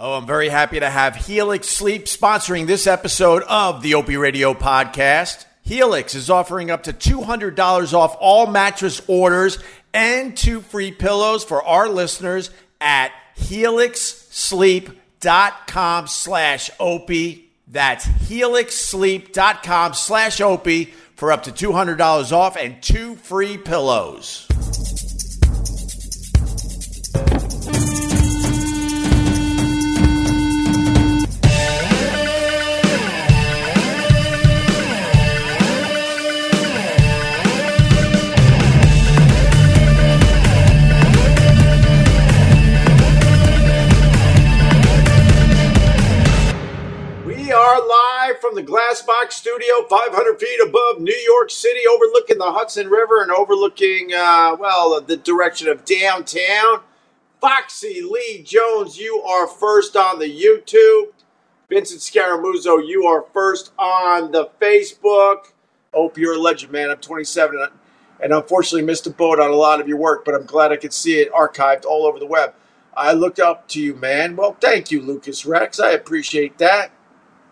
Oh, I'm very happy to have Helix Sleep sponsoring this episode of the Opie Radio podcast. Helix is offering up to $200 off all mattress orders and two free pillows for our listeners at helixsleep.com slash opie. That's helixsleep.com slash opie for up to $200 off and two free pillows. Studio, 500 feet above New York City, overlooking the Hudson River and overlooking, uh, well, the direction of downtown. Foxy Lee Jones, you are first on the YouTube. Vincent Scaramuzzo, you are first on the Facebook. Hope you're a legend, man. I'm 27 and- and unfortunately missed a boat on a lot of your work, but I'm glad I could see it archived all over the web. I looked up to you, man. Well, thank you, Lucas Rex. I appreciate that.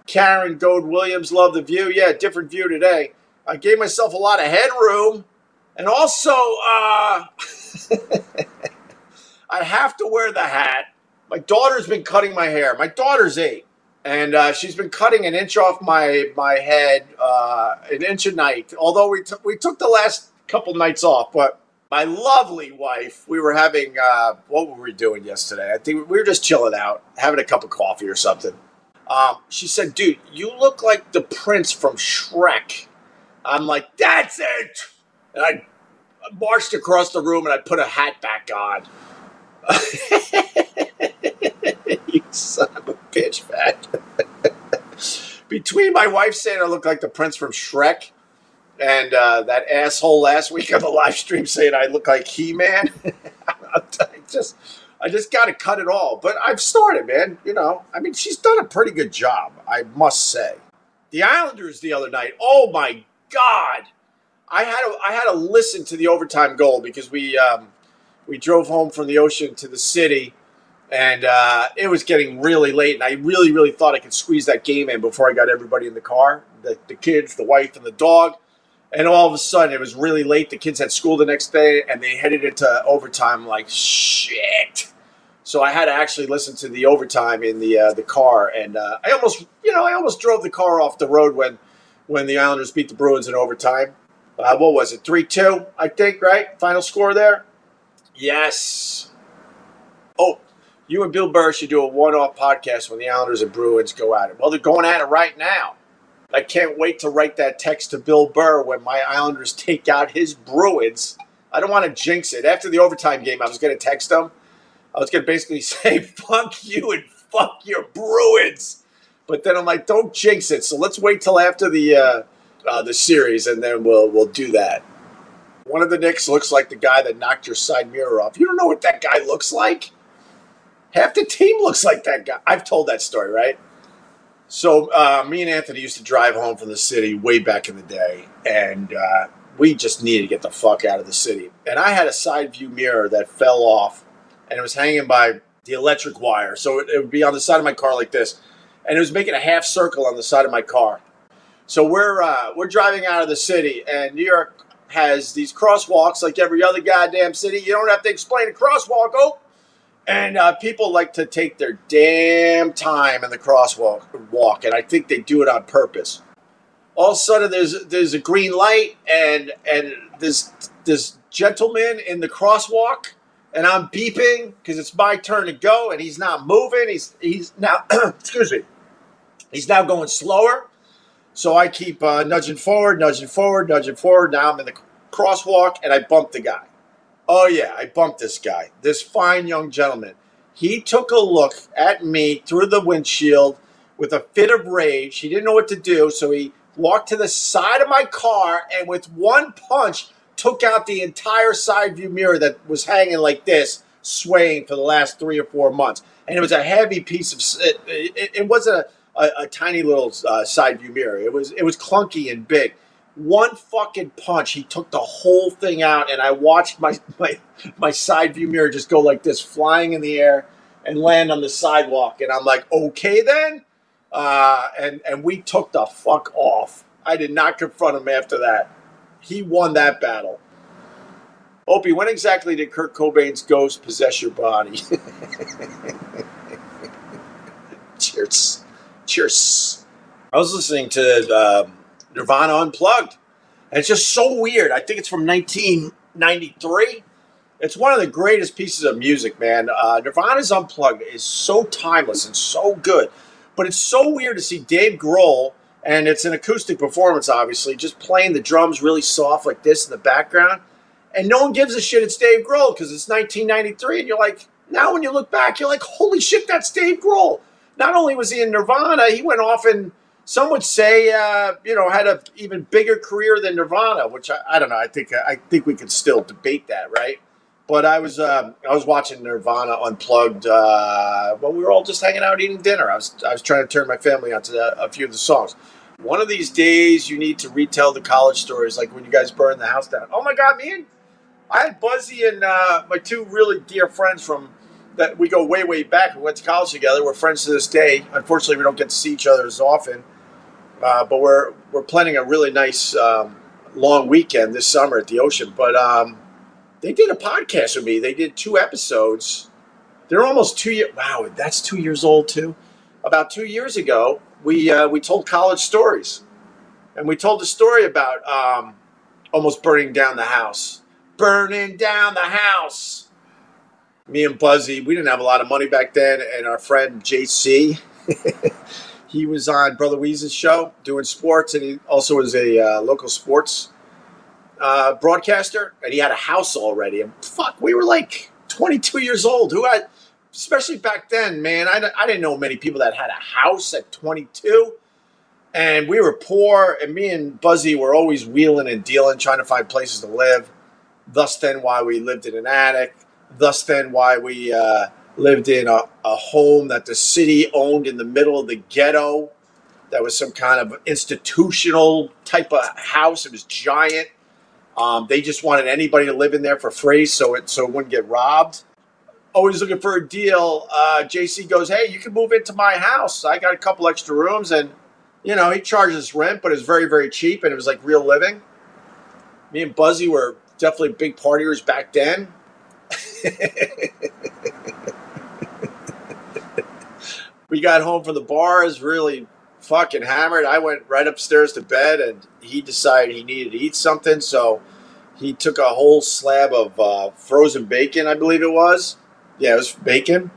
Karen Gold Williams, love the view. Yeah, different view today. I gave myself a lot of headroom. And also, uh, I have to wear the hat. My daughter's been cutting my hair. My daughter's eight. And uh, she's been cutting an inch off my, my head, uh, an inch a night. Although we, took we took the last couple nights off. But my lovely wife, we were having, uh, what were we doing yesterday? I think we were just chilling out, having a cup of coffee or something. Um, she said, dude, you look like the prince from Shrek. I'm like, that's it. And I marched across the room and I put a hat back on. you son of a bitch, man. Between my wife saying I look like the prince from Shrek and uh, that asshole last week on the live stream saying I look like He Man, I just. I just got to cut it all. But I've started, man. You know, I mean, she's done a pretty good job, I must say. The Islanders the other night. Oh my God! I had to, I had to listen to the overtime goal because we um, we drove home from the ocean to the city, and uh, it was getting really late. And I really, really thought I could squeeze that game in before I got everybody in the car, the, the kids, the wife, and the dog. And all of a sudden, it was really late. The kids had school the next day, and they headed into overtime. Like shit. So I had to actually listen to the overtime in the uh, the car, and uh, I almost, you know, I almost drove the car off the road when when the Islanders beat the Bruins in overtime. Uh, what was it, three two? I think, right? Final score there. Yes. Oh, you and Bill Burr should do a one-off podcast when the Islanders and Bruins go at it. Well, they're going at it right now. I can't wait to write that text to Bill Burr when my Islanders take out his Bruins. I don't want to jinx it. After the overtime game, I was going to text him. I was going to basically say, fuck you and fuck your Bruins. But then I'm like, don't jinx it. So let's wait till after the uh, uh, the series, and then we'll we'll do that. One of the Knicks looks like the guy that knocked your side mirror off. You don't know what that guy looks like? Half the team looks like that guy. I've told that story, right? So uh, me and Anthony used to drive home from the city way back in the day, and uh, we just needed to get the fuck out of the city. And I had a side view mirror that fell off, and it was hanging by the electric wire, so it, it would be on the side of my car like this, and it was making a half circle on the side of my car. So we're uh, we're driving out of the city, and New York has these crosswalks like every other goddamn city. You don't have to explain a crosswalk, oh. And uh, people like to take their damn time in the crosswalk walk, and I think they do it on purpose. All of a sudden, there's there's a green light, and and this this gentleman in the crosswalk, and I'm beeping because it's my turn to go, and he's not moving. He's he's now excuse me, he's now going slower. So I keep uh, nudging forward, nudging forward, nudging forward. Now I'm in the crosswalk, and I bump the guy. Oh yeah, I bumped this guy, this fine young gentleman. He took a look at me through the windshield with a fit of rage. He didn't know what to do, so he walked to the side of my car and with one punch took out the entire side view mirror that was hanging like this, swaying for the last three or four months. And it was a heavy piece of. It, it, it wasn't a, a, a tiny little uh, side view mirror. It was it was clunky and big one fucking punch, he took the whole thing out, and I watched my my my side view mirror just go like this, flying in the air, and land on the sidewalk. And I'm like, okay then. Uh, and and we took the fuck off. I did not confront him after that. He won that battle. Opie, when exactly did Kurt Cobain's ghost possess your body? Cheers. Cheers. I was listening to uh, Nirvana Unplugged. And it's just so weird. I think it's from 1993. It's one of the greatest pieces of music, man. Uh, Nirvana's Unplugged is so timeless and so good. But it's so weird to see Dave Grohl, and it's an acoustic performance, obviously, just playing the drums really soft like this in the background. And no one gives a shit it's Dave Grohl because it's 1993. And you're like, now when you look back, you're like, holy shit, that's Dave Grohl. Not only was he in Nirvana, he went off and some would say, uh, you know, had an even bigger career than Nirvana, which I, I, don't know. I think I think we could still debate that, right? But I was um, I was watching Nirvana unplugged uh, while we were all just hanging out eating dinner. I was I was trying to turn my family onto the, a few of the songs. One of these days, you need to retell the college stories, like when you guys burned the house down. Oh my God, me and I had Buzzy and uh, my two really dear friends from that we go way way back. We went to college together. We're friends to this day. Unfortunately, we don't get to see each other as often. Uh, but we're we're planning a really nice um, long weekend this summer at the ocean. But um, they did a podcast with me. They did two episodes. They're almost two years. Wow, that's two years old too. About two years ago, we uh, we told college stories, and we told the story about um, almost burning down the house. Burning down the house. Me and Buzzy, we didn't have a lot of money back then, and our friend JC. He was on Brother Wease's show doing sports, and he also was a uh, local sports uh, broadcaster. And he had a house already. And fuck, we were like 22 years old. Who had, especially back then, man, I, I didn't know many people that had a house at 22. And we were poor, and me and Buzzy were always wheeling and dealing, trying to find places to live. Thus, then, why we lived in an attic. Thus, then, why we uh, lived in a, a home that the city owned in the middle of the ghetto. That was some kind of institutional type of house. It was giant. Um, they just wanted anybody to live in there for free, so it so it wouldn't get robbed. Always looking for a deal. Uh, JC goes, "Hey, you can move into my house. I got a couple extra rooms, and you know he charges rent, but it's very very cheap, and it was like real living." Me and Buzzy were definitely big partiers back then. we got home from the bars really fucking hammered. I went right upstairs to bed, and he decided he needed to eat something, so he took a whole slab of uh, frozen bacon, I believe it was. Yeah, it was bacon.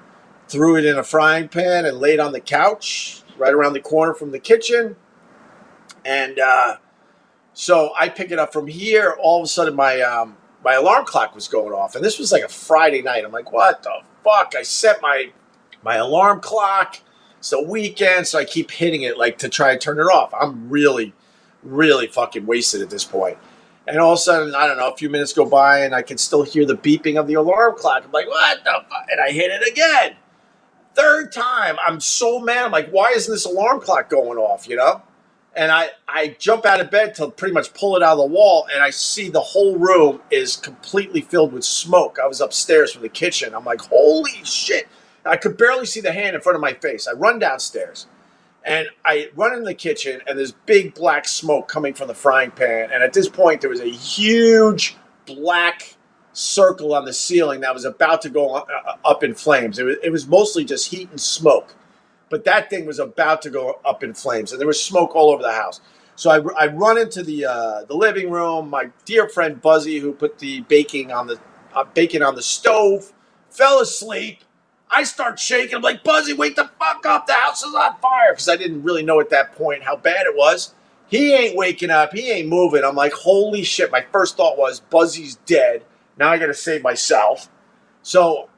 Threw it in a frying pan and laid on the couch right around the corner from the kitchen. And uh, so I pick it up from here. All of a sudden, my um, my alarm clock was going off, and this was like a Friday night. I'm like, what the fuck? I set my my alarm clock. It's the weekend, so I keep hitting it like to try and turn it off. I'm really, really fucking wasted at this point. And all of a sudden, I don't know, a few minutes go by and I can still hear the beeping of the alarm clock. I'm like, what the fuck? And I hit it again. Third time, I'm so mad. I'm like, why isn't this alarm clock going off, you know? And I, I jump out of bed to pretty much pull it out of the wall, and I see the whole room is completely filled with smoke. I was upstairs from the kitchen. I'm like, holy shit. I could barely see the hand in front of my face. I run downstairs and I run in the kitchen, and there's big black smoke coming from the frying pan. And at this point, there was a huge black circle on the ceiling that was about to go up in flames. It was, it was mostly just heat and smoke, but that thing was about to go up in flames, and there was smoke all over the house. So I, I run into the uh, the living room. My dear friend Buzzy, who put the baking on the uh, on the stove, fell asleep I start shaking. I'm like, Buzzy, wake the fuck up. The house is on fire. Because I didn't really know at that point how bad it was. He ain't waking up. He ain't moving. I'm like, holy shit. My first thought was, Buzzy's dead. Now I got to save myself. So,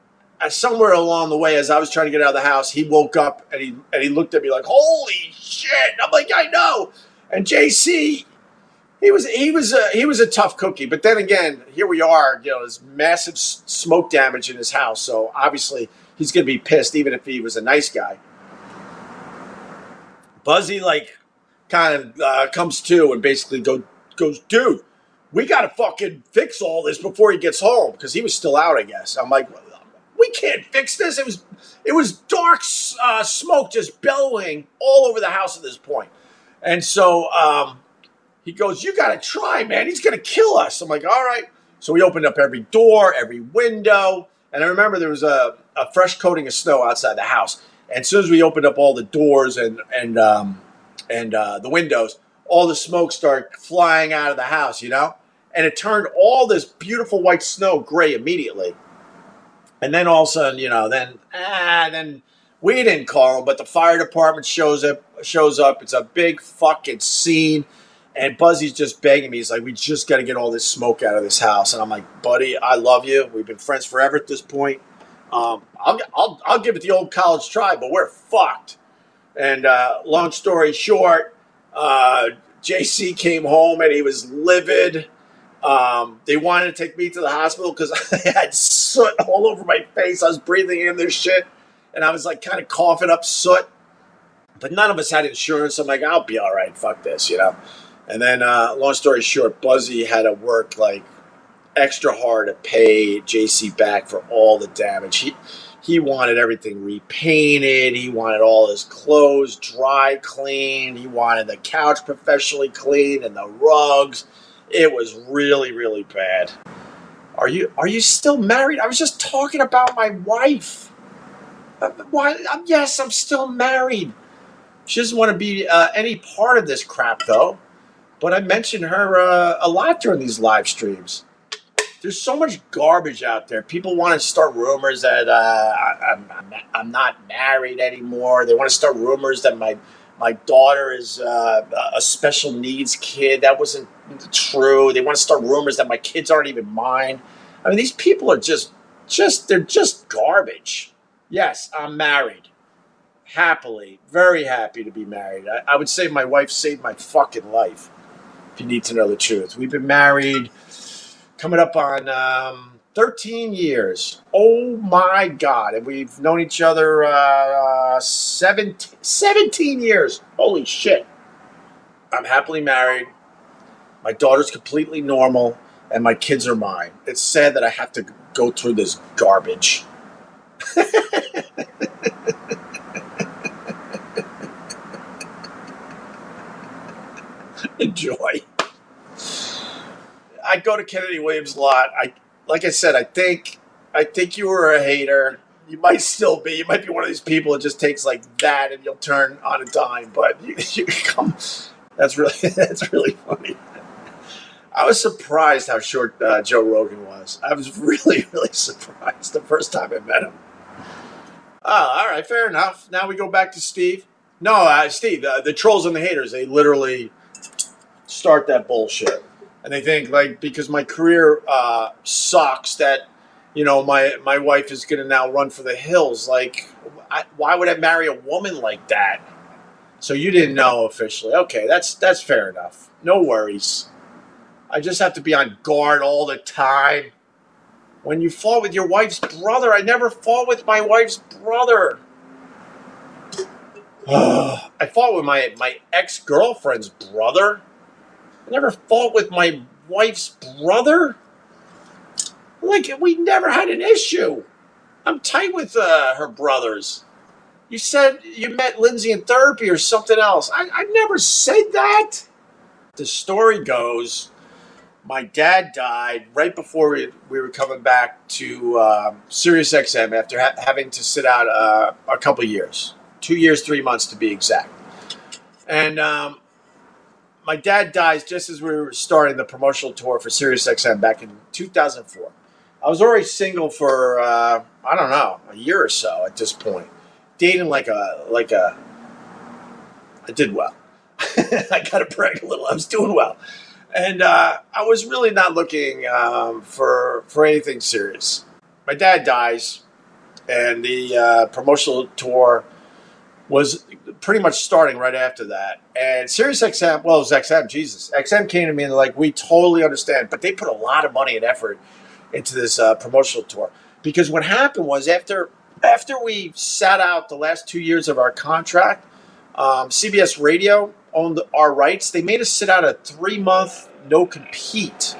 uh, somewhere along the way, as I was trying to get out of the house, he woke up and he and he looked at me like, "Holy shit!" I'm like, "I know." And JC, he was he was a he was a tough cookie. But then again, here we are. You know, there's massive smoke damage in his house. So obviously, he's going to be pissed even if he was a nice guy. Buzzy like kind of uh, comes to and basically go goes, dude, we got to fucking fix all this before he gets home because he was still out, I guess. I'm like, we can't fix this. It was it was dark uh, smoke just bellowing all over the house at this point. And so um, he goes, "You got to try, man. He's gonna kill us." I'm like, "All right." So we opened up every door, every window, and I remember there was a, a fresh coating of snow outside the house. And as soon as we opened up all the doors and and um, and uh, the windows, all the smoke started flying out of the house, you know, and it turned all this beautiful white snow gray immediately. And then all of a sudden, you know, then ah, then we didn't call them, but the fire department shows up. Shows up. It's a big fucking scene, and Buzzy's just begging me. He's like, "We just got to get all this smoke out of this house." And I'm like, "Buddy, I love you. We've been friends forever at this point. Um, I'll, I'll I'll give it the old college try, but we're fucked." And uh, long story short, uh, JC came home and he was livid. Um, they wanted to take me to the hospital because I had soot all over my face. I was breathing in this shit, and I was like kind of coughing up soot. But none of us had insurance. I'm like, I'll be all right. Fuck this, you know. And then, uh, long story short, Buzzy had to work like extra hard to pay JC back for all the damage. He he wanted everything repainted. He wanted all his clothes dry cleaned. He wanted the couch professionally cleaned and the rugs. It was really, really bad. Are you are you still married? I was just talking about my wife. Uh, why? Um, yes, I'm still married. She doesn't want to be uh, any part of this crap, though. But I mention her uh, a lot during these live streams there's so much garbage out there. People want to start rumors that uh, I'm, I'm, I'm not married anymore. They want to start rumors that my my daughter is uh, a special needs kid. That wasn't true. They want to start rumors that my kids aren't even mine. I mean, these people are just just they're just garbage. Yes, I'm married. Happily, very happy to be married. I, I would say my wife saved my fucking life. If you need to know the truth, we've been married coming up on um, 13 years. Oh my God. And we've known each other uh, 17, 17 years. Holy shit. I'm happily married. My daughter's completely normal, and my kids are mine. It's sad that I have to go through this garbage. Enjoy. I go to Kennedy Williams a lot. I like I said, I think I think you were a hater. You might still be. You might be one of these people that just takes like that and you'll turn on a dime. But you, you come. That's really that's really funny. I was surprised how short uh, Joe Rogan was. I was really really surprised the first time I met him. Oh, all right, fair enough. Now we go back to Steve. No, uh, Steve, uh, the trolls and the haters, they literally start that bullshit and they think like because my career uh, sucks that you know my my wife is going to now run for the hills. Like, I, why would I marry a woman like that? So you didn't know officially. Okay, that's that's fair enough. No worries. I just have to be on guard all the time. When you fought with your wife's brother, I never fought with my wife's brother. I fought with my my ex girlfriend's brother. Never fought with my wife's brother. Like, we never had an issue. I'm tight with uh, her brothers. You said you met Lindsay in therapy or something else. I, I never said that. The story goes my dad died right before we, we were coming back to uh, Sirius XM after ha- having to sit out uh, a couple years two years, three months to be exact. And um, my dad dies just as we were starting the promotional tour for SiriusXM back in 2004. I was already single for uh, I don't know a year or so at this point, dating like a like a. I did well. I got to brag a little. I was doing well, and uh, I was really not looking um, for for anything serious. My dad dies, and the uh, promotional tour was pretty much starting right after that. And Sirius XM, well, it was XM, Jesus. XM came to me and like, we totally understand, but they put a lot of money and effort into this uh, promotional tour. Because what happened was after after we sat out the last two years of our contract, um, CBS Radio owned our rights. They made us sit out a three month no compete.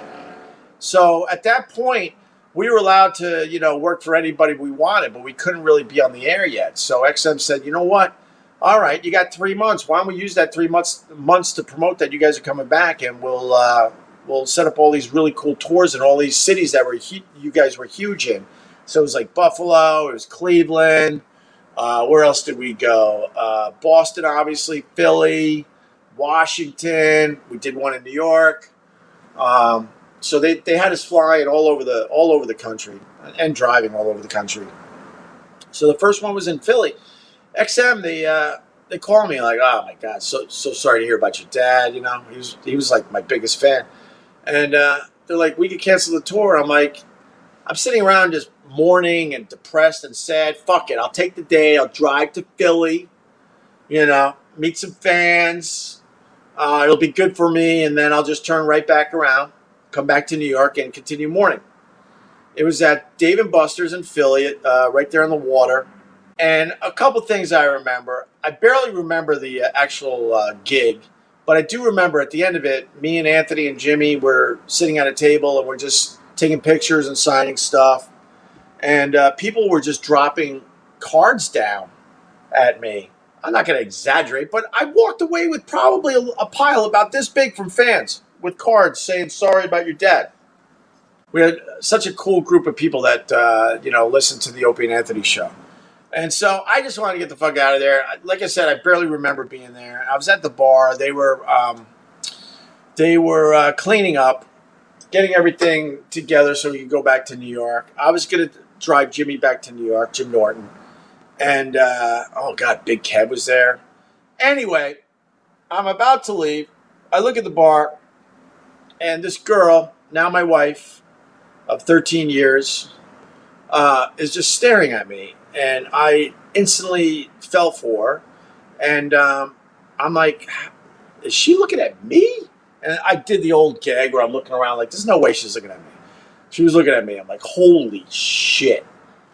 So at that point, we were allowed to, you know, work for anybody we wanted, but we couldn't really be on the air yet. So XM said, you know what? All right, you got three months. Why don't we use that three months months to promote that you guys are coming back, and we'll uh, we'll set up all these really cool tours in all these cities that were you guys were huge in. So it was like Buffalo, it was Cleveland. Uh, where else did we go? Uh, Boston, obviously, Philly, Washington. We did one in New York. Um, so they, they had us flying all over the all over the country and driving all over the country. So the first one was in Philly. XM, they uh, they called me like, oh my god, so so sorry to hear about your dad. You know, he was he was like my biggest fan, and uh, they're like, we could cancel the tour. I'm like, I'm sitting around just mourning and depressed and sad. Fuck it, I'll take the day. I'll drive to Philly. You know, meet some fans. Uh, it'll be good for me, and then I'll just turn right back around come back to New York and continue mourning. It was at Dave and Buster's in Philly, uh, right there on the water. And a couple things I remember. I barely remember the uh, actual uh, gig, but I do remember at the end of it, me and Anthony and Jimmy were sitting at a table and we're just taking pictures and signing stuff. And uh, people were just dropping cards down at me. I'm not going to exaggerate, but I walked away with probably a, a pile about this big from fans with cards saying sorry about your dad. We had such a cool group of people that uh, you know listened to the Opie and Anthony show, and so I just wanted to get the fuck out of there. Like I said, I barely remember being there. I was at the bar. They were um, they were uh, cleaning up, getting everything together so we could go back to New York. I was gonna drive Jimmy back to New York, Jim Norton, and uh, oh god, Big Kev was there. Anyway, I'm about to leave. I look at the bar and this girl, now my wife of 13 years, uh, is just staring at me. And I instantly fell for her. And um, I'm like, is she looking at me? And I did the old gag where I'm looking around like, there's no way she's looking at me. She was looking at me. I'm like, holy shit.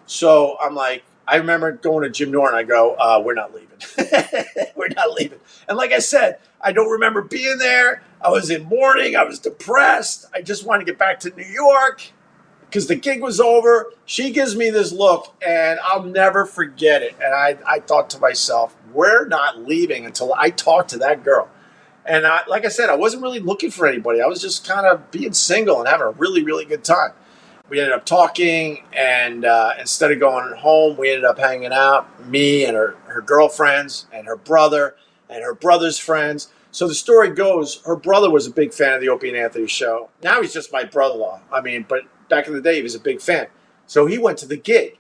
So I'm like, I remember going to Jim Norton. I go, uh, we're not leaving. we're not leaving. And like I said, I don't remember being there. I was in mourning. I was depressed. I just wanted to get back to New York because the gig was over. She gives me this look, and I'll never forget it. And I, I thought to myself, we're not leaving until I talk to that girl. And I, like I said, I wasn't really looking for anybody. I was just kind of being single and having a really, really good time. We ended up talking, and uh, instead of going home, we ended up hanging out. Me and her, her girlfriends, and her brother, and her brother's friends. So the story goes, her brother was a big fan of the Opie and Anthony show. Now he's just my brother-in-law. I mean, but back in the day, he was a big fan. So he went to the gig,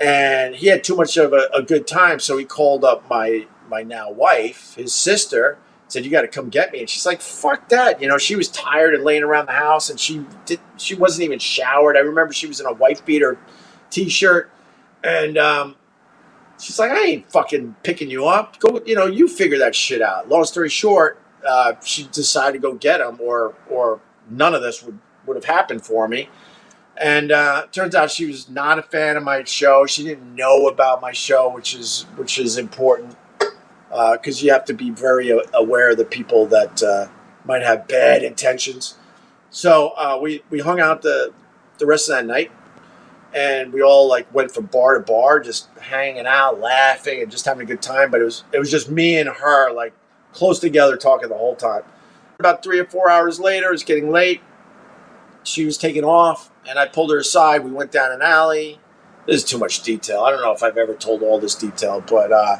and he had too much of a, a good time. So he called up my my now wife, his sister, said, "You got to come get me." And she's like, "Fuck that!" You know, she was tired and laying around the house, and she did. She wasn't even showered. I remember she was in a wife beater t-shirt, and um, She's like, I ain't fucking picking you up. Go, you know, you figure that shit out. Long story short, uh, she decided to go get him, or or none of this would would have happened for me. And uh, turns out she was not a fan of my show. She didn't know about my show, which is which is important because uh, you have to be very aware of the people that uh, might have bad intentions. So uh, we we hung out the the rest of that night and we all like went from bar to bar, just hanging out, laughing, and just having a good time. But it was it was just me and her, like close together, talking the whole time. About three or four hours later, it's getting late. She was taking off, and I pulled her aside. We went down an alley. This is too much detail. I don't know if I've ever told all this detail, but uh,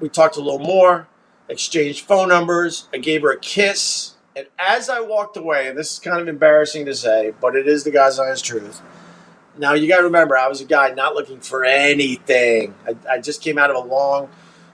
we talked a little more, exchanged phone numbers. I gave her a kiss. And as I walked away, this is kind of embarrassing to say, but it is the God's honest truth now you got to remember, I was a guy not looking for anything. I, I, just came out of a long,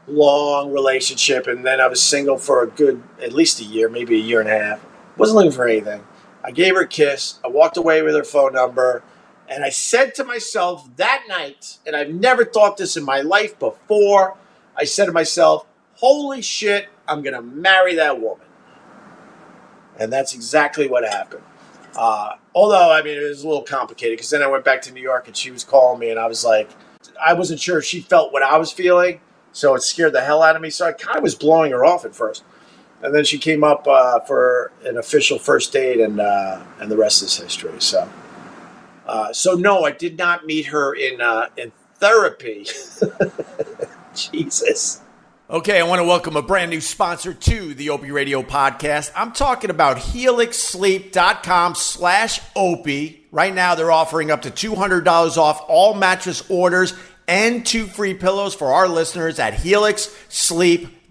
long relationship, and then I was single for a good, at least a year, maybe a year and a half. Wasn't looking for anything. I gave her a kiss. I walked away with her phone number, and I said to myself that night, and I've never thought this in my life before. I said to myself, "Holy shit, I'm gonna marry that woman," and that's exactly what happened. Uh, although, I mean, it was a little complicated because then I went back to New York and she was calling me, and I was like, I wasn't sure if she felt what I was feeling, so it scared the hell out of me. So I kind of was blowing her off at first, and then she came up uh, for an official first date, and uh, and the rest is history. So Uh, so no, I did not meet her in uh, in therapy. Jesus. Okay, I want to welcome a brand new sponsor to the Opie Radio podcast. I'm talking about helixsleep.com slash Opie. Right now, they're offering up to $200 off all mattress orders and two free pillows for our listeners at helixsleep.com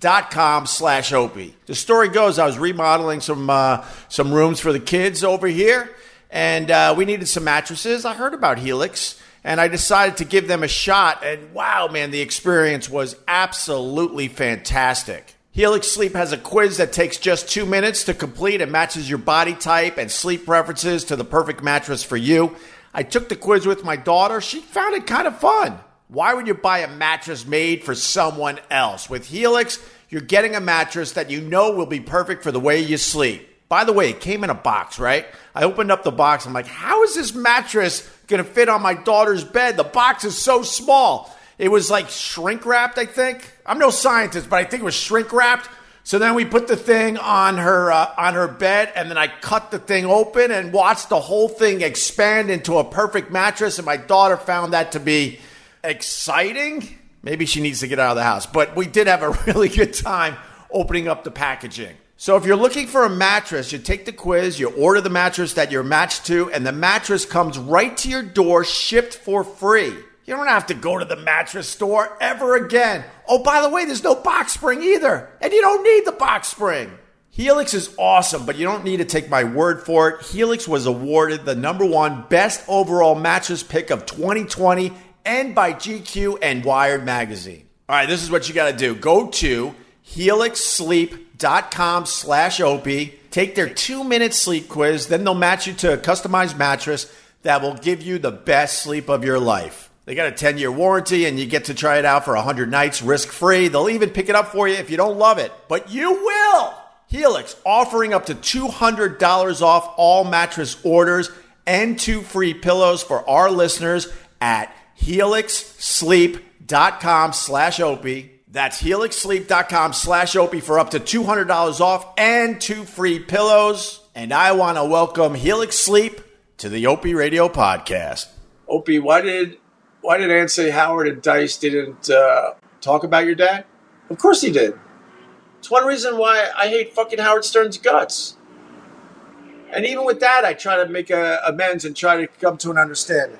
slash Opie. The story goes, I was remodeling some, uh, some rooms for the kids over here, and uh, we needed some mattresses. I heard about Helix and I decided to give them a shot. And wow, man, the experience was absolutely fantastic. Helix Sleep has a quiz that takes just two minutes to complete and matches your body type and sleep preferences to the perfect mattress for you. I took the quiz with my daughter. She found it kind of fun. Why would you buy a mattress made for someone else? With Helix, you're getting a mattress that you know will be perfect for the way you sleep. By the way, it came in a box, right? I opened up the box. I'm like, how is this mattress going to fit on my daughter's bed? The box is so small. It was like shrink wrapped, I think. I'm no scientist, but I think it was shrink wrapped. So then we put the thing on her uh, on her bed, and then I cut the thing open and watched the whole thing expand into a perfect mattress. And my daughter found that to be exciting. Maybe she needs to get out of the house, but we did have a really good time opening up the packaging. So if you're looking for a mattress, you take the quiz, you order the mattress that you're matched to, and the mattress comes right to your door, shipped for free. You don't have to go to the mattress store ever again. Oh, by the way, there's no box spring either, and you don't need the box spring. Helix is awesome, but you don't need to take my word for it. Helix was awarded the number one best overall mattress pick of 2020 and by GQ and Wired magazine. All right, this is what you got to do. Go to helixsleep.com slash opie. Take their two-minute sleep quiz. Then they'll match you to a customized mattress that will give you the best sleep of your life. They got a 10-year warranty, and you get to try it out for 100 nights risk-free. They'll even pick it up for you if you don't love it. But you will! Helix offering up to $200 off all mattress orders and two free pillows for our listeners at helixsleep.com slash opie. That's helixsleep.com slash opie for up to $200 off and two free pillows. And I want to welcome Helix Sleep to the Opie Radio podcast. Opie, why did why did Ann Howard and Dice didn't uh, talk about your dad? Of course he did. It's one reason why I hate fucking Howard Stern's guts. And even with that, I try to make a, amends and try to come to an understanding.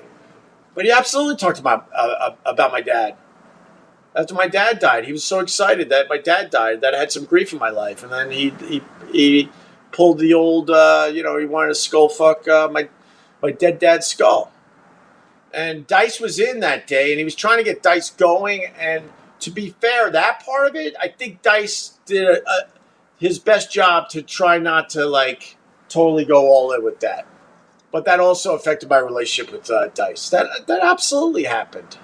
But he absolutely talked about uh, about my dad. After my dad died, he was so excited that my dad died that I had some grief in my life, and then he he, he pulled the old uh, you know he wanted to skull fuck uh, my my dead dad's skull. And Dice was in that day, and he was trying to get Dice going. And to be fair, that part of it, I think Dice did a, a, his best job to try not to like totally go all in with that but that also affected my relationship with uh, Dice. That that absolutely happened.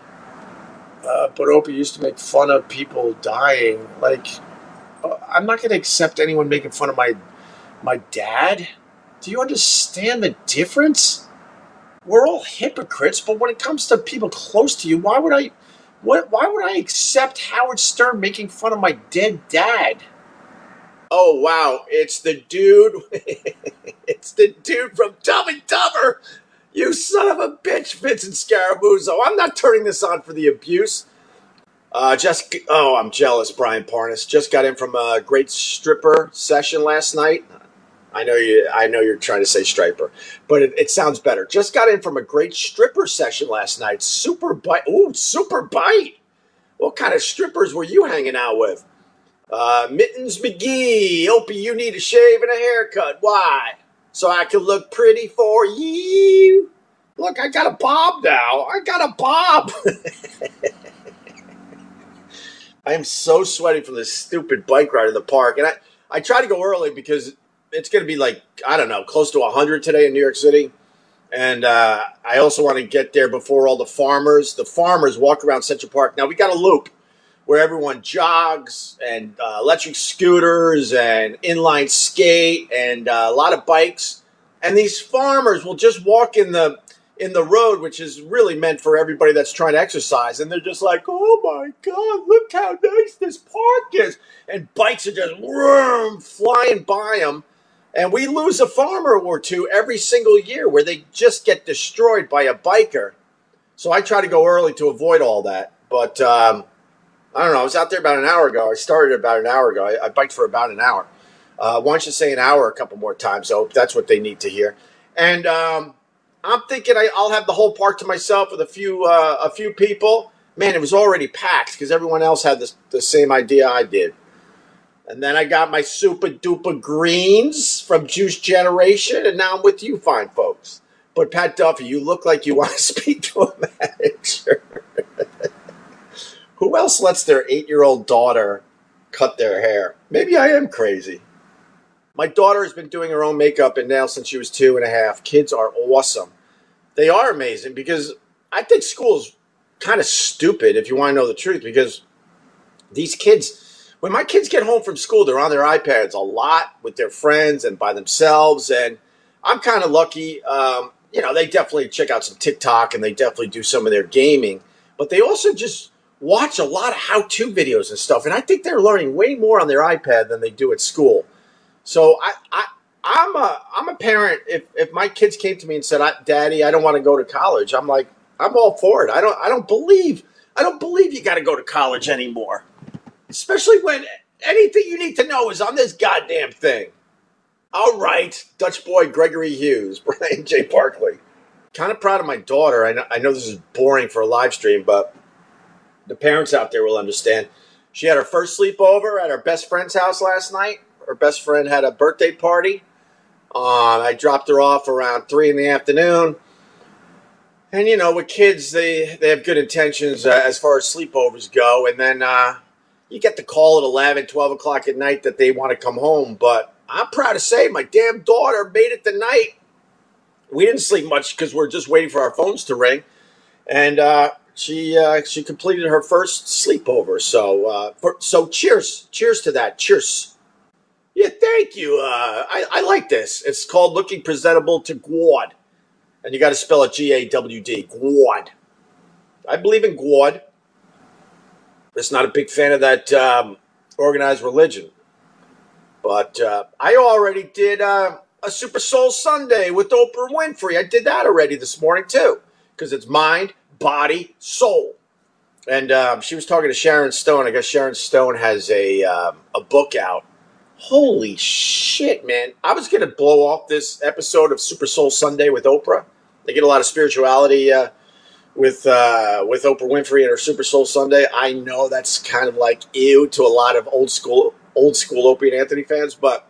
Uh, but Opie used to make fun of people dying. Like, uh, I'm not going to accept anyone making fun of my my dad. Do you understand the difference? We're all hypocrites, but when it comes to people close to you, why would I? What? Why would I accept Howard Stern making fun of my dead dad? Oh wow, it's the dude. it's the dude from Dumb and Dumber. You son of a bitch, Vincent Scaramuzo. I'm not turning this on for the abuse. Uh, just oh, I'm jealous, Brian Parnas. Just got in from a great stripper session last night. I know you. I know you're trying to say striper, but it, it sounds better. Just got in from a great stripper session last night. Super bite. Ooh, super bite. What kind of strippers were you hanging out with? Uh, Mittens McGee, Opie, you need a shave and a haircut. Why? So I can look pretty for you. Look, I got a bob now. I got a bob. I am so sweaty from this stupid bike ride in the park. And I, I try to go early because it's going to be like, I don't know, close to 100 today in New York City. And uh, I also want to get there before all the farmers. The farmers walk around Central Park. Now, we got a loop where everyone jogs and uh, electric scooters and inline skate and uh, a lot of bikes. And these farmers will just walk in the in the road, which is really meant for everybody that's trying to exercise. And they're just like, "Oh my god, look how nice this park is!" And bikes are just vroom, flying by them. And we lose a farmer or two every single year where they just get destroyed by a biker. So I try to go early to avoid all that. But um, I don't know. I was out there about an hour ago. I started about an hour ago. I, I biked for about an hour. Uh, why don't you say an hour a couple more times? So that's what they need to hear. And um, I'm thinking I, will have the whole park to myself with a few uh, a few people. Man, it was already packed because everyone else had this, the same idea I did. And then I got my super duper greens from Juice Generation, and now I'm with you, fine folks. But Pat Duffy, you look like you want to speak to a manager. Who else lets their eight year old daughter cut their hair? Maybe I am crazy. My daughter has been doing her own makeup and nails since she was two and a half. Kids are awesome. They are amazing because I think school is kind of stupid if you want to know the truth because these kids, when my kids get home from school, they're on their iPads a lot with their friends and by themselves. And I'm kind of lucky. Um, you know, they definitely check out some TikTok and they definitely do some of their gaming, but they also just watch a lot of how to videos and stuff. And I think they're learning way more on their iPad than they do at school. So I, I I'm a I'm a parent. If if my kids came to me and said, "Daddy, I don't want to go to college," I'm like, I'm all for it. I don't I don't believe I don't believe you got to go to college anymore, especially when anything you need to know is on this goddamn thing. All right, Dutch boy Gregory Hughes, Brian J. Barkley. Kind of proud of my daughter. I know, I know this is boring for a live stream, but the parents out there will understand. She had her first sleepover at her best friend's house last night her best friend had a birthday party. Uh, I dropped her off around three in the afternoon. And you know, with kids, they they have good intentions uh, as far as sleepovers go. And then uh, you get the call at 11, 12 o'clock at night that they want to come home. But I'm proud to say my damn daughter made it the night. We didn't sleep much because we're just waiting for our phones to ring. And uh, she uh, she completed her first sleepover. So uh, for, so cheers, cheers to that. Cheers. Yeah, thank you. Uh, I, I like this. It's called Looking Presentable to Gwad. And you got to spell it G A W D. Gwad. I believe in Gwad. Just not a big fan of that um, organized religion. But uh, I already did uh, a Super Soul Sunday with Oprah Winfrey. I did that already this morning, too, because it's mind, body, soul. And um, she was talking to Sharon Stone. I guess Sharon Stone has a, um, a book out Holy shit, man. I was to blow off this episode of Super Soul Sunday with Oprah. They get a lot of spirituality uh, with uh, with Oprah Winfrey and her Super Soul Sunday. I know that's kind of like ew to a lot of old school old school Opie and Anthony fans, but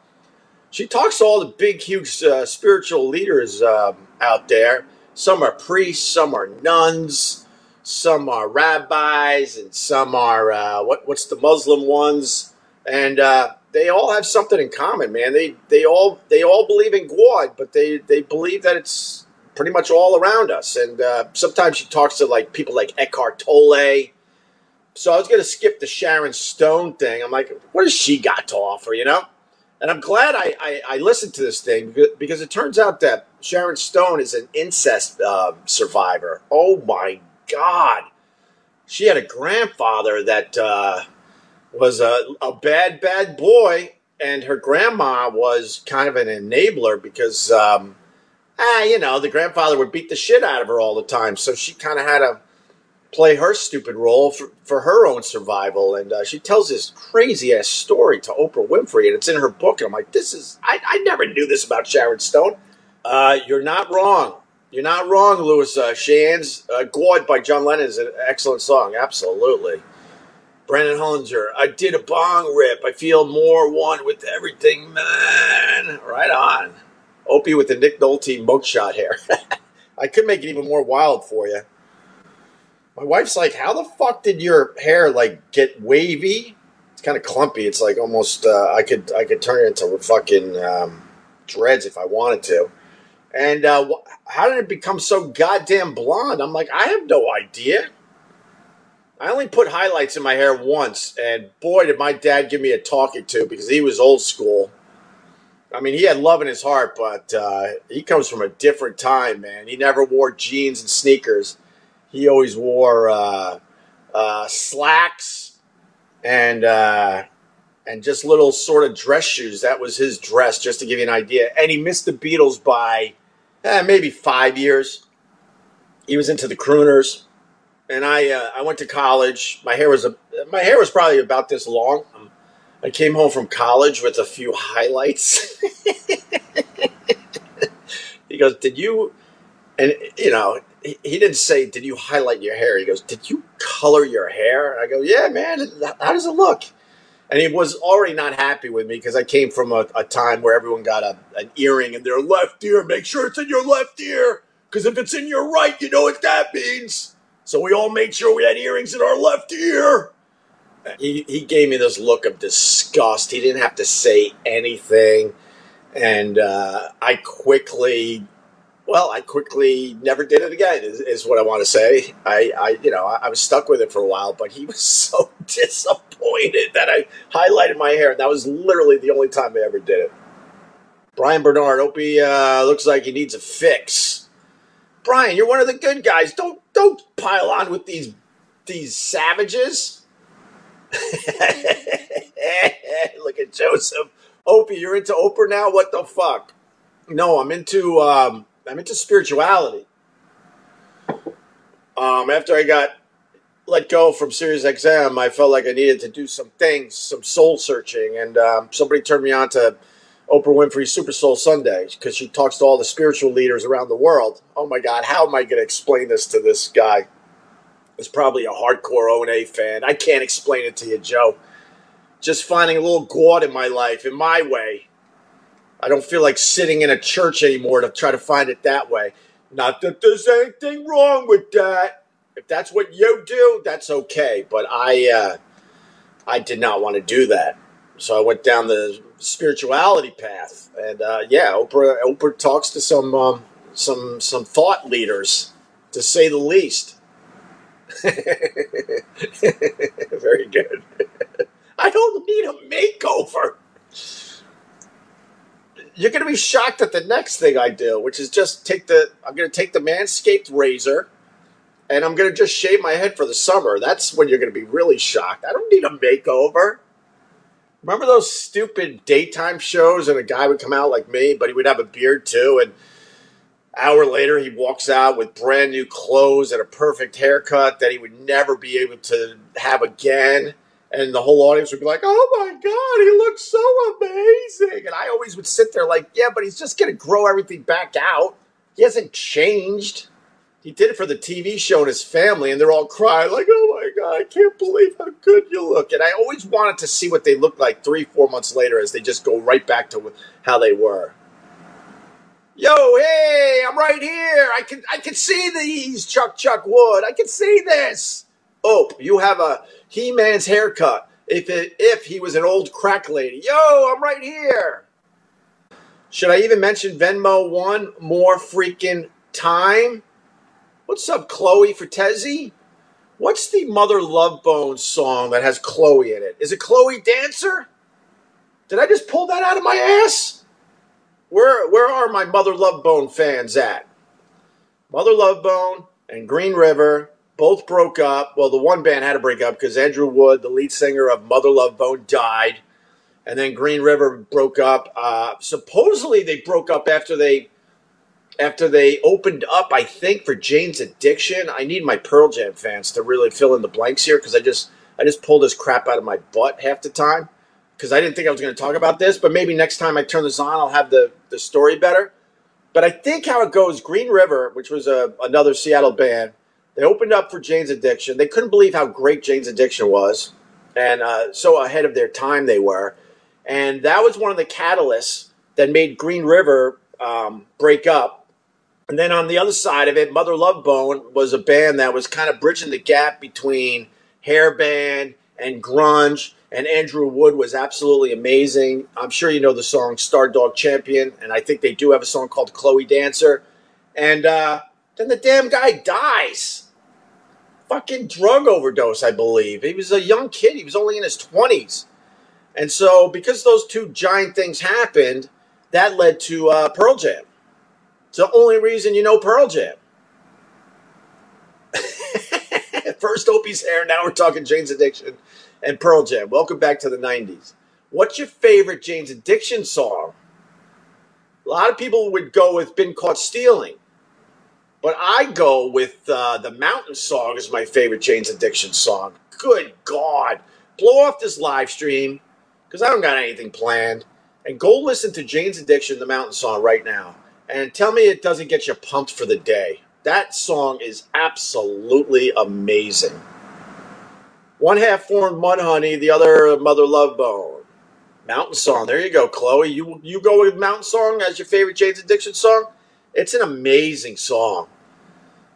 she talks to all the big, huge uh, spiritual leaders um, out there. Some are priests, some are nuns, some are rabbis, and some are uh, what what's the Muslim ones? And uh, they all have something in common, man. They they all they all believe in God, but they they believe that it's pretty much all around us. And uh, sometimes she talks to like people like Eckhart Tolle. So I was to skip the Sharon Stone thing. I'm like, what has she got to offer, you know? And I'm glad I, I, I listened to this thing because, it turns out that Sharon Stone is an incest uh, survivor. Oh my God. She had a grandfather that. Uh, was a, a bad, bad boy, and her grandma was kind of an enabler because, um, ah, you know, the grandfather would beat the shit out of her all the time. So she kind of had to play her stupid role for, for her own survival. And uh, she tells this crazy ass story to Oprah Winfrey, and it's in her book. And I'm like, this is, I, I never knew this about Sharon Stone. Uh, you're not wrong. You're not wrong, Louis uh, Shands. Uh, God by John Lennon is an excellent song. Absolutely. Brandon Hollinger, I did a bong rip. I feel more one with everything, man. Right on. Opie with the Nick Nolte mugshot hair. I could make it even more wild for you. My wife's like, "How the fuck did your hair like get wavy? It's kind of clumpy. It's like almost uh, I could I could turn it into fucking um, dreads if I wanted to." And uh, how did it become so goddamn blonde? I'm like, I have no idea. I only put highlights in my hair once, and boy, did my dad give me a talking to because he was old school. I mean, he had love in his heart, but uh, he comes from a different time, man. He never wore jeans and sneakers. He always wore uh, uh, slacks and uh, and just little sort of dress shoes. That was his dress, just to give you an idea. And he missed the Beatles by eh, maybe five years. He was into the crooners, and I uh, I went to college. My hair was a my hair was probably about this long. I came home from college with a few highlights. he goes, "Did you?" And you know, he, he didn't say, "Did you highlight your hair?" He goes, "Did you color your hair?" And I go, "Yeah, man. How does it look?" And he was already not happy with me because I came from a, a time where everyone got a, an earring in their left ear. Make sure it's in your left ear because if it's in your right, you know what that means. So we all made sure we had earrings in our left ear. He, he gave me this look of disgust. He didn't have to say anything. And uh, I quickly well, I quickly never did it again. Is, is what I want to say. I, I, you know, I, I, was stuck with it for a while, but he was so disappointed that I highlighted my hair, and that was literally the only time I ever did it. Brian Bernard, Opie uh, looks like he needs a fix. Brian, you're one of the good guys. Don't don't pile on with these these savages. Look at Joseph. Opie, you're into Oprah now? What the fuck? No, I'm into um, I'm into spirituality. Um, after I got let go from Sirius XM, I felt like I needed to do some things, some soul searching, and um, somebody turned me on to Oprah Winfrey Super Soul Sunday because she talks to all the spiritual leaders around the world. Oh my God, how am I going to explain this to this guy? It's probably a hardcore O and A fan. I can't explain it to you, Joe. Just finding a little God in my life, in my way. I don't feel like sitting in a church anymore to try to find it that way. Not that there's anything wrong with that. If that's what you do, that's okay. But I, uh, I did not want to do that, so I went down the spirituality path. And uh, yeah, Oprah, Oprah talks to some, um, some, some thought leaders, to say the least. Very good. I don't need a makeover you're going to be shocked at the next thing I do, which is just take the I'm going to take the Manscaped razor and I'm going to just shave my head for the summer. That's when you're going to be really shocked. I don't need a makeover. Remember those stupid daytime shows and a guy would come out like me, but he would have a beard too and hour later he walks out with brand new clothes and a perfect haircut that he would never be able to have again and the whole audience would be like, "Oh my god, he looks so amazing!" And I always would sit there like, "Yeah, but he's just going to grow everything back out. He hasn't changed. He did it for the TV show and his family, and they're all crying like, "Oh my god, I can't believe how good you look." And I always wanted to see what they look like three, four months later as they just go right back to how they were. Yo, hey, I'm right here. I can I can see these Chuck Chuck Wood. I can see this. Oh, you have a he Man's haircut. If it, if he was an old crack lady, yo, I'm right here. Should I even mention Venmo one more freaking time? What's up, Chloe Fortezi? What's the Mother Love Bone song that has Chloe in it? Is it Chloe Dancer? Did I just pull that out of my ass? Where where are my Mother Love Bone fans at? Mother Love Bone and Green River both broke up. Well, the one band had to break up because Andrew Wood, the lead singer of Mother Love Bone, died. And then Green River broke up. Uh, supposedly, they broke up after they after they opened up. I think for Jane's Addiction. I need my Pearl Jam fans to really fill in the blanks here because I just I just pulled this crap out of my butt half the time because I didn't think I was going to talk about this. But maybe next time I turn this on, I'll have the the story better. But I think how it goes, Green River, which was a, another Seattle band, they opened up for Jane's Addiction. They couldn't believe how great Jane's Addiction was, and uh, so ahead of their time they were. And that was one of the catalysts that made Green River um, break up. And then on the other side of it, Mother Love Bone was a band that was kind of bridging the gap between hair band and grunge. And Andrew Wood was absolutely amazing. I'm sure you know the song Stardog Champion, and I think they do have a song called Chloe Dancer. And uh, then the damn guy dies. Fucking drug overdose, I believe. He was a young kid. He was only in his 20s. And so, because those two giant things happened, that led to uh, Pearl Jam. It's the only reason you know Pearl Jam. First Opie's hair, now we're talking Jane's Addiction and Pearl Jam. Welcome back to the 90s. What's your favorite Jane's Addiction song? A lot of people would go with Been Caught Stealing. But I go with uh, the Mountain Song is my favorite Jane's Addiction song. Good God. Blow off this live stream because I don't got anything planned. And go listen to Jane's Addiction, the Mountain Song, right now. And tell me it doesn't get you pumped for the day. That song is absolutely amazing. One half formed Mudhoney, the other Mother Love Bone. Mountain Song. There you go, Chloe. You you go with Mountain Song as your favorite Jane's Addiction song? It's an amazing song.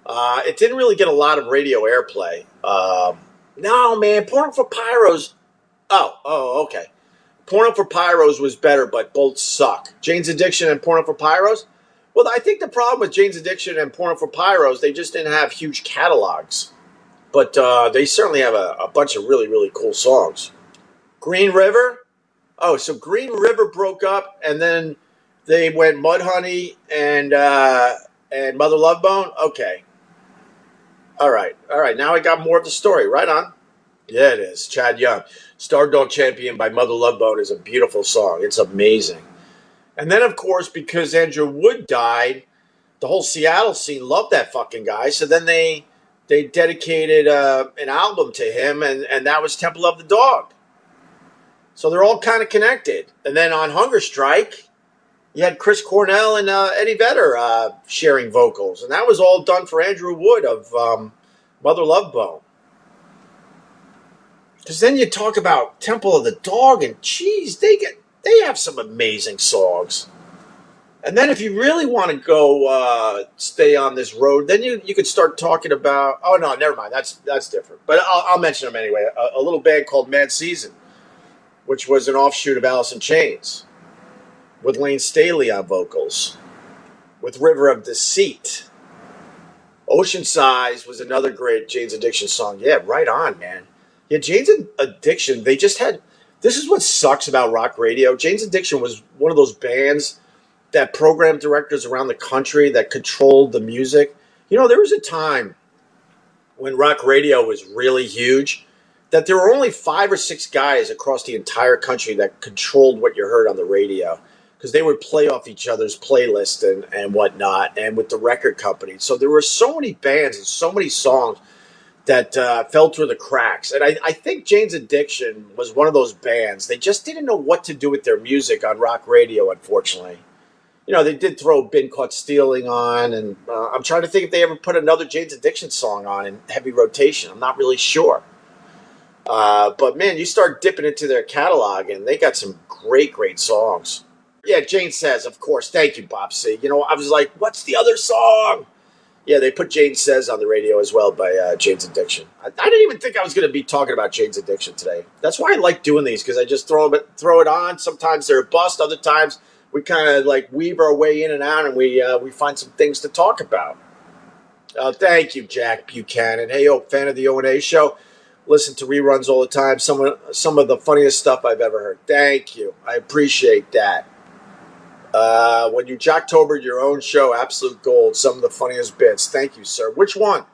Uh, it didn't really get a lot of radio airplay. Um, no, man, Porno for Pyros. Oh, oh, okay. Porno for Pyros was better, but both suck. Jane's Addiction and Porno for Pyros. Well, I think the problem with Jane's Addiction and Porno for Pyros, they just didn't have huge catalogs. But uh, they certainly have a, a bunch of really, really cool songs. Green River. Oh, so Green River broke up, and then they went Mudhoney and uh, and Mother Love Bone. Okay, all right, all right. Now I got more of the story. Right on. Yeah, it is. Chad Young, Stardog Champion by Mother Love Bone is a beautiful song. It's amazing. And then, of course, because Andrew Wood died, the whole Seattle scene loved that fucking guy. So then they they dedicated uh, an album to him, and and that was Temple of the Dog. So they're all kind of connected. And then on Hunger Strike, you had Chris Cornell and uh, Eddie Vedder uh, sharing vocals, and that was all done for Andrew Wood of um, Mother Love Bone. Because then you talk about Temple of the Dog, and geez, they get they have some amazing songs. And then if you really want to go uh, stay on this road, then you, you could start talking about. Oh no, never mind. That's that's different. But I'll, I'll mention them anyway. A, a little band called Mad Season, which was an offshoot of Alice in Chains with Layne Staley on vocals, with River of Deceit. Ocean Size was another great Jane's Addiction song. Yeah, right on, man. Yeah, Jane's Addiction, they just had. This is what sucks about rock radio. Jane's Addiction was one of those bands that program directors around the country that controlled the music. You know, there was a time when rock radio was really huge that there were only five or six guys across the entire country that controlled what you heard on the radio because they would play off each other's playlist and, and whatnot, and with the record company. So there were so many bands and so many songs that uh, fell through the cracks. And I, I think Jane's Addiction was one of those bands. They just didn't know what to do with their music on rock radio, unfortunately. You know, they did throw Been Caught Stealing on, and uh, I'm trying to think if they ever put another Jane's Addiction song on in heavy rotation. I'm not really sure. Uh, but man, you start dipping into their catalog, and they got some great, great songs. Yeah, Jane says, of course. Thank you, Bob C. You know, I was like, what's the other song? Yeah, they put Jane Says on the radio as well by uh, Jane's Addiction. I, I, didn't even think I was going to be talking about Jane's Addiction today. That's why I like doing these because I just throw it throw it on. Sometimes they're a bust. Other times we kind of like weave our way in and out, and we uh, we find some things to talk about. Uh, thank you, Jack Buchanan. Hey, yo, fan of the O and A show. Listen to reruns all the time. Some of, some of the funniest stuff I've ever heard. Thank you. I appreciate that. Uh, when you Jocktober your own show, Absolute Gold, some of the funniest bits. Thank you, sir. Which one?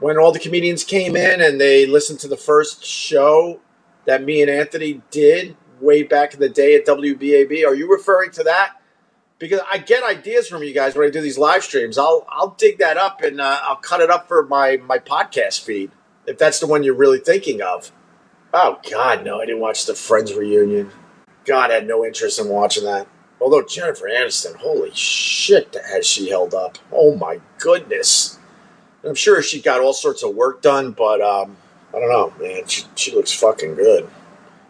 When all the comedians came in and they listened to the first show that me and Anthony did way back in the day at WBAB. Are you referring to that? Because I get ideas from you guys when I do these live streams. I'll I'll dig that up and uh, I'll cut it up for my my podcast feed if that's the one you're really thinking of. Oh God, no! I didn't watch the Friends reunion. God, I had no interest in watching that. Although Jennifer Aniston, holy shit, has she held up? Oh my goodness! I'm sure she got all sorts of work done, but um, I don't know, man. She, she looks fucking good.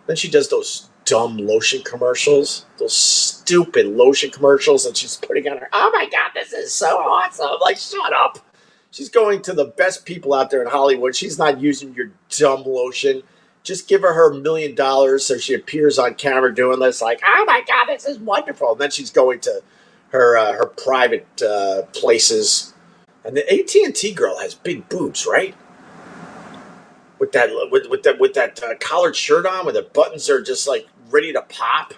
Then she does those dumb lotion commercials, those stupid lotion commercials, and she's putting on her. Oh my god, this is so awesome! Like, shut up. She's going to the best people out there in Hollywood. She's not using your dumb lotion just give her her million dollars so she appears on camera doing this like oh my god this is wonderful. And then she's going to her uh, her private uh, places. And the AT&T girl has big boobs right? With that with, with that with that uh, collared shirt on where the buttons are just like ready to pop.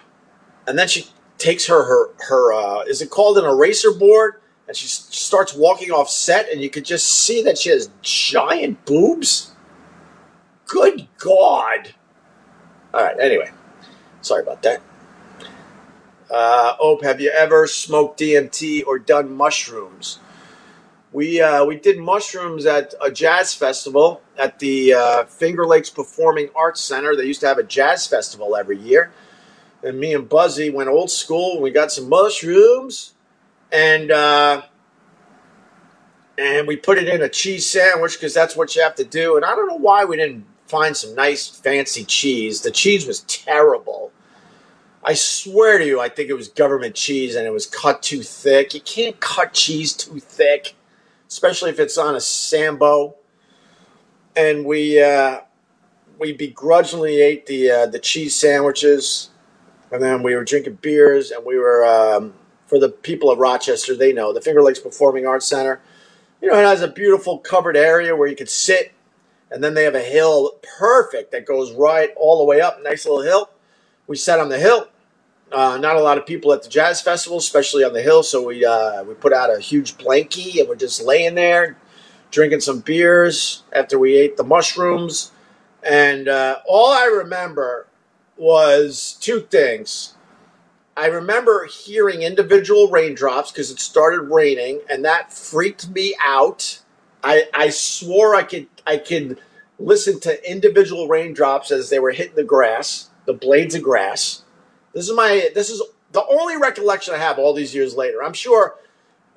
And then she takes her her her uh, is it called an eraser board? And she starts walking off set and you could just see that she has giant boobs Good God. All right, anyway. Sorry about that. Uh, Ope, have you ever smoked DMT or done mushrooms? We uh, we did mushrooms at a jazz festival at the uh, Finger Lakes Performing Arts Center. They used to have a jazz festival every year, and me and Buzzy went old school. We got some mushrooms, and uh, and we put it in a cheese sandwich because that's what you have to do. And I don't know why we didn't find some nice fancy cheese. The cheese was terrible. I swear to you, I think it was government cheese and it was cut too thick. You can't cut cheese too thick, especially if it's on a sambo. And we uh, we begrudgingly ate the uh, the cheese sandwiches, and then we were drinking beers, and we were um, for the people of Rochester, they know the Finger Lakes Performing Arts Center. You know, it has a beautiful covered area where you could sit, and then they have a hill perfect that goes right all the way up, nice little hill. We sat on the hill uh, not a lot of people at the jazz festival, especially on the hill. So we uh, we put out a huge blankie and we're just laying there, drinking some beers after we ate the mushrooms. And uh, all I remember was two things. I remember hearing individual raindrops because it started raining, and that freaked me out. I, I swore I could I could listen to individual raindrops as they were hitting the grass, the blades of grass this is my this is the only recollection I have all these years later. I'm sure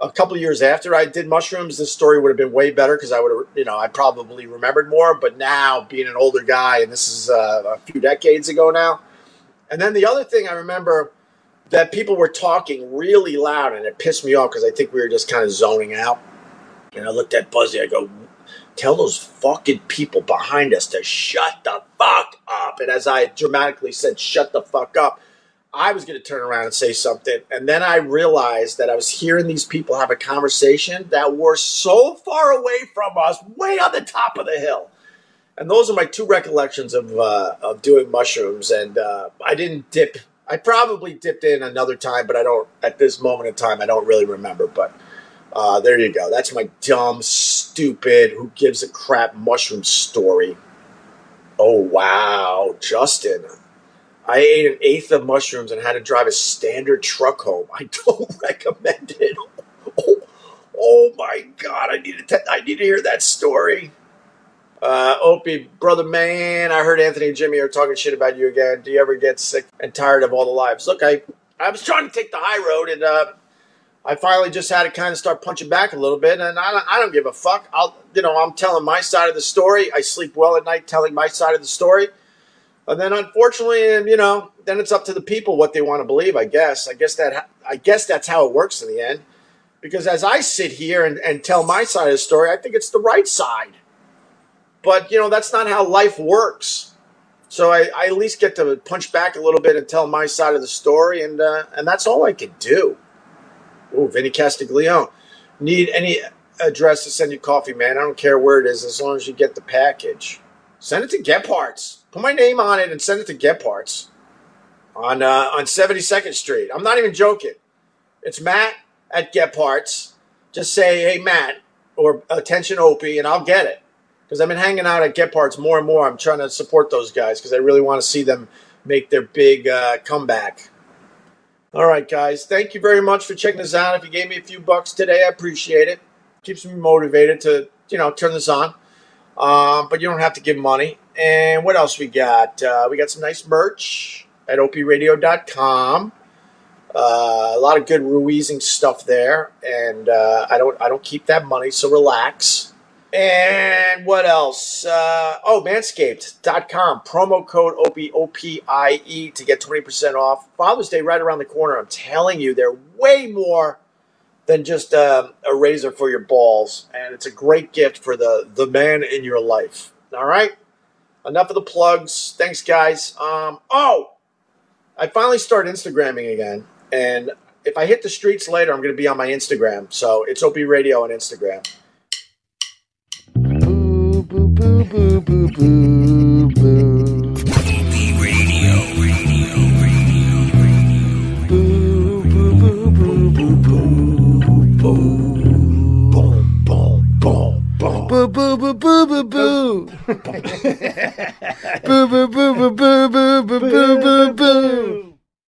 a couple years after I did mushrooms, this story would have been way better because I would have, you know, I probably remembered more. But now, being an older guy, and this is uh, a few decades ago now, and then the other thing I remember that people were talking really loud, and it pissed me off because I think we were just kind of zoning out. And I looked at Buzzy. I go, "Tell those fucking people behind us to shut the fuck up." And as I dramatically said, "Shut the fuck up," I was going to turn around and say something. And then I realized that I was hearing these people have a conversation that were so far away from us, way on the top of the hill. And those are my two recollections of, uh, of doing mushrooms. And uh, I didn't dip. I probably dipped in another time, but I don't, at this moment in time, I don't really remember. But uh, there you go. That's my dumb, stupid, who gives a crap mushroom story. Oh, wow. Justin. I ate an eighth of mushrooms and had to drive a standard truck home. I don't recommend it. Oh, oh my god, I need to I need to hear that story. Uh, Opie, brother man, I heard Anthony and Jimmy are talking shit about you again. Do you ever get sick and tired of all the lives? Look, I I was trying to take the high road and uh, I finally just had to kind of start punching back a little bit, and I don't, I don't give a fuck. I'll, you know, I'm telling my side of the story. I sleep well at night telling my side of the story. And then unfortunately, you know, then it's up to the people what they want to believe. I guess. I guess that. I guess that's how it works in the end. Because as I sit here and, and tell my side of the story, I think it's the right side. But you know, that's not how life works. So I, I at least get to punch back a little bit and tell my side of the story, and uh, and that's all I can do. Oh, Vinny Castiglione. Need any address to send you coffee, man? I don't care where it is, as long as you get the package. Send it to Gebhard's. Put my name on it and send it to Gebhard's on uh, on 72nd Street. I'm not even joking. It's Matt at Gebhard's. Just say, hey, Matt, or attention Opie, and I'll get it. Because I've been hanging out at Gebhard's more and more. I'm trying to support those guys because I really want to see them make their big uh, comeback. All right, guys. Thank you very much for checking this out. If you gave me a few bucks today, I appreciate it. Keeps me motivated to, you know, turn this on. Um, but you don't have to give money. And what else we got? Uh, we got some nice merch at opieradio.com. Uh, a lot of good Ruizing stuff there, and uh, I don't I don't keep that money, so relax. And what else? Uh, oh, manscaped.com. Promo code OPIE, to get 20% off. Father's Day right around the corner. I'm telling you, they're way more than just uh, a razor for your balls. And it's a great gift for the, the man in your life. All right? enough of the plugs. Thanks, guys. Um, oh, I finally started Instagramming again, and if I hit the streets later, I'm going to be on my Instagram. So it's Opie Radio on Instagram. boo, boo, boo, boo. Radio, boo, boo, boo, boo, boo, boo. Boom, boom, boom. Boo boo boo boo boo boo. boo boo boo boo boo boo boo boo boo.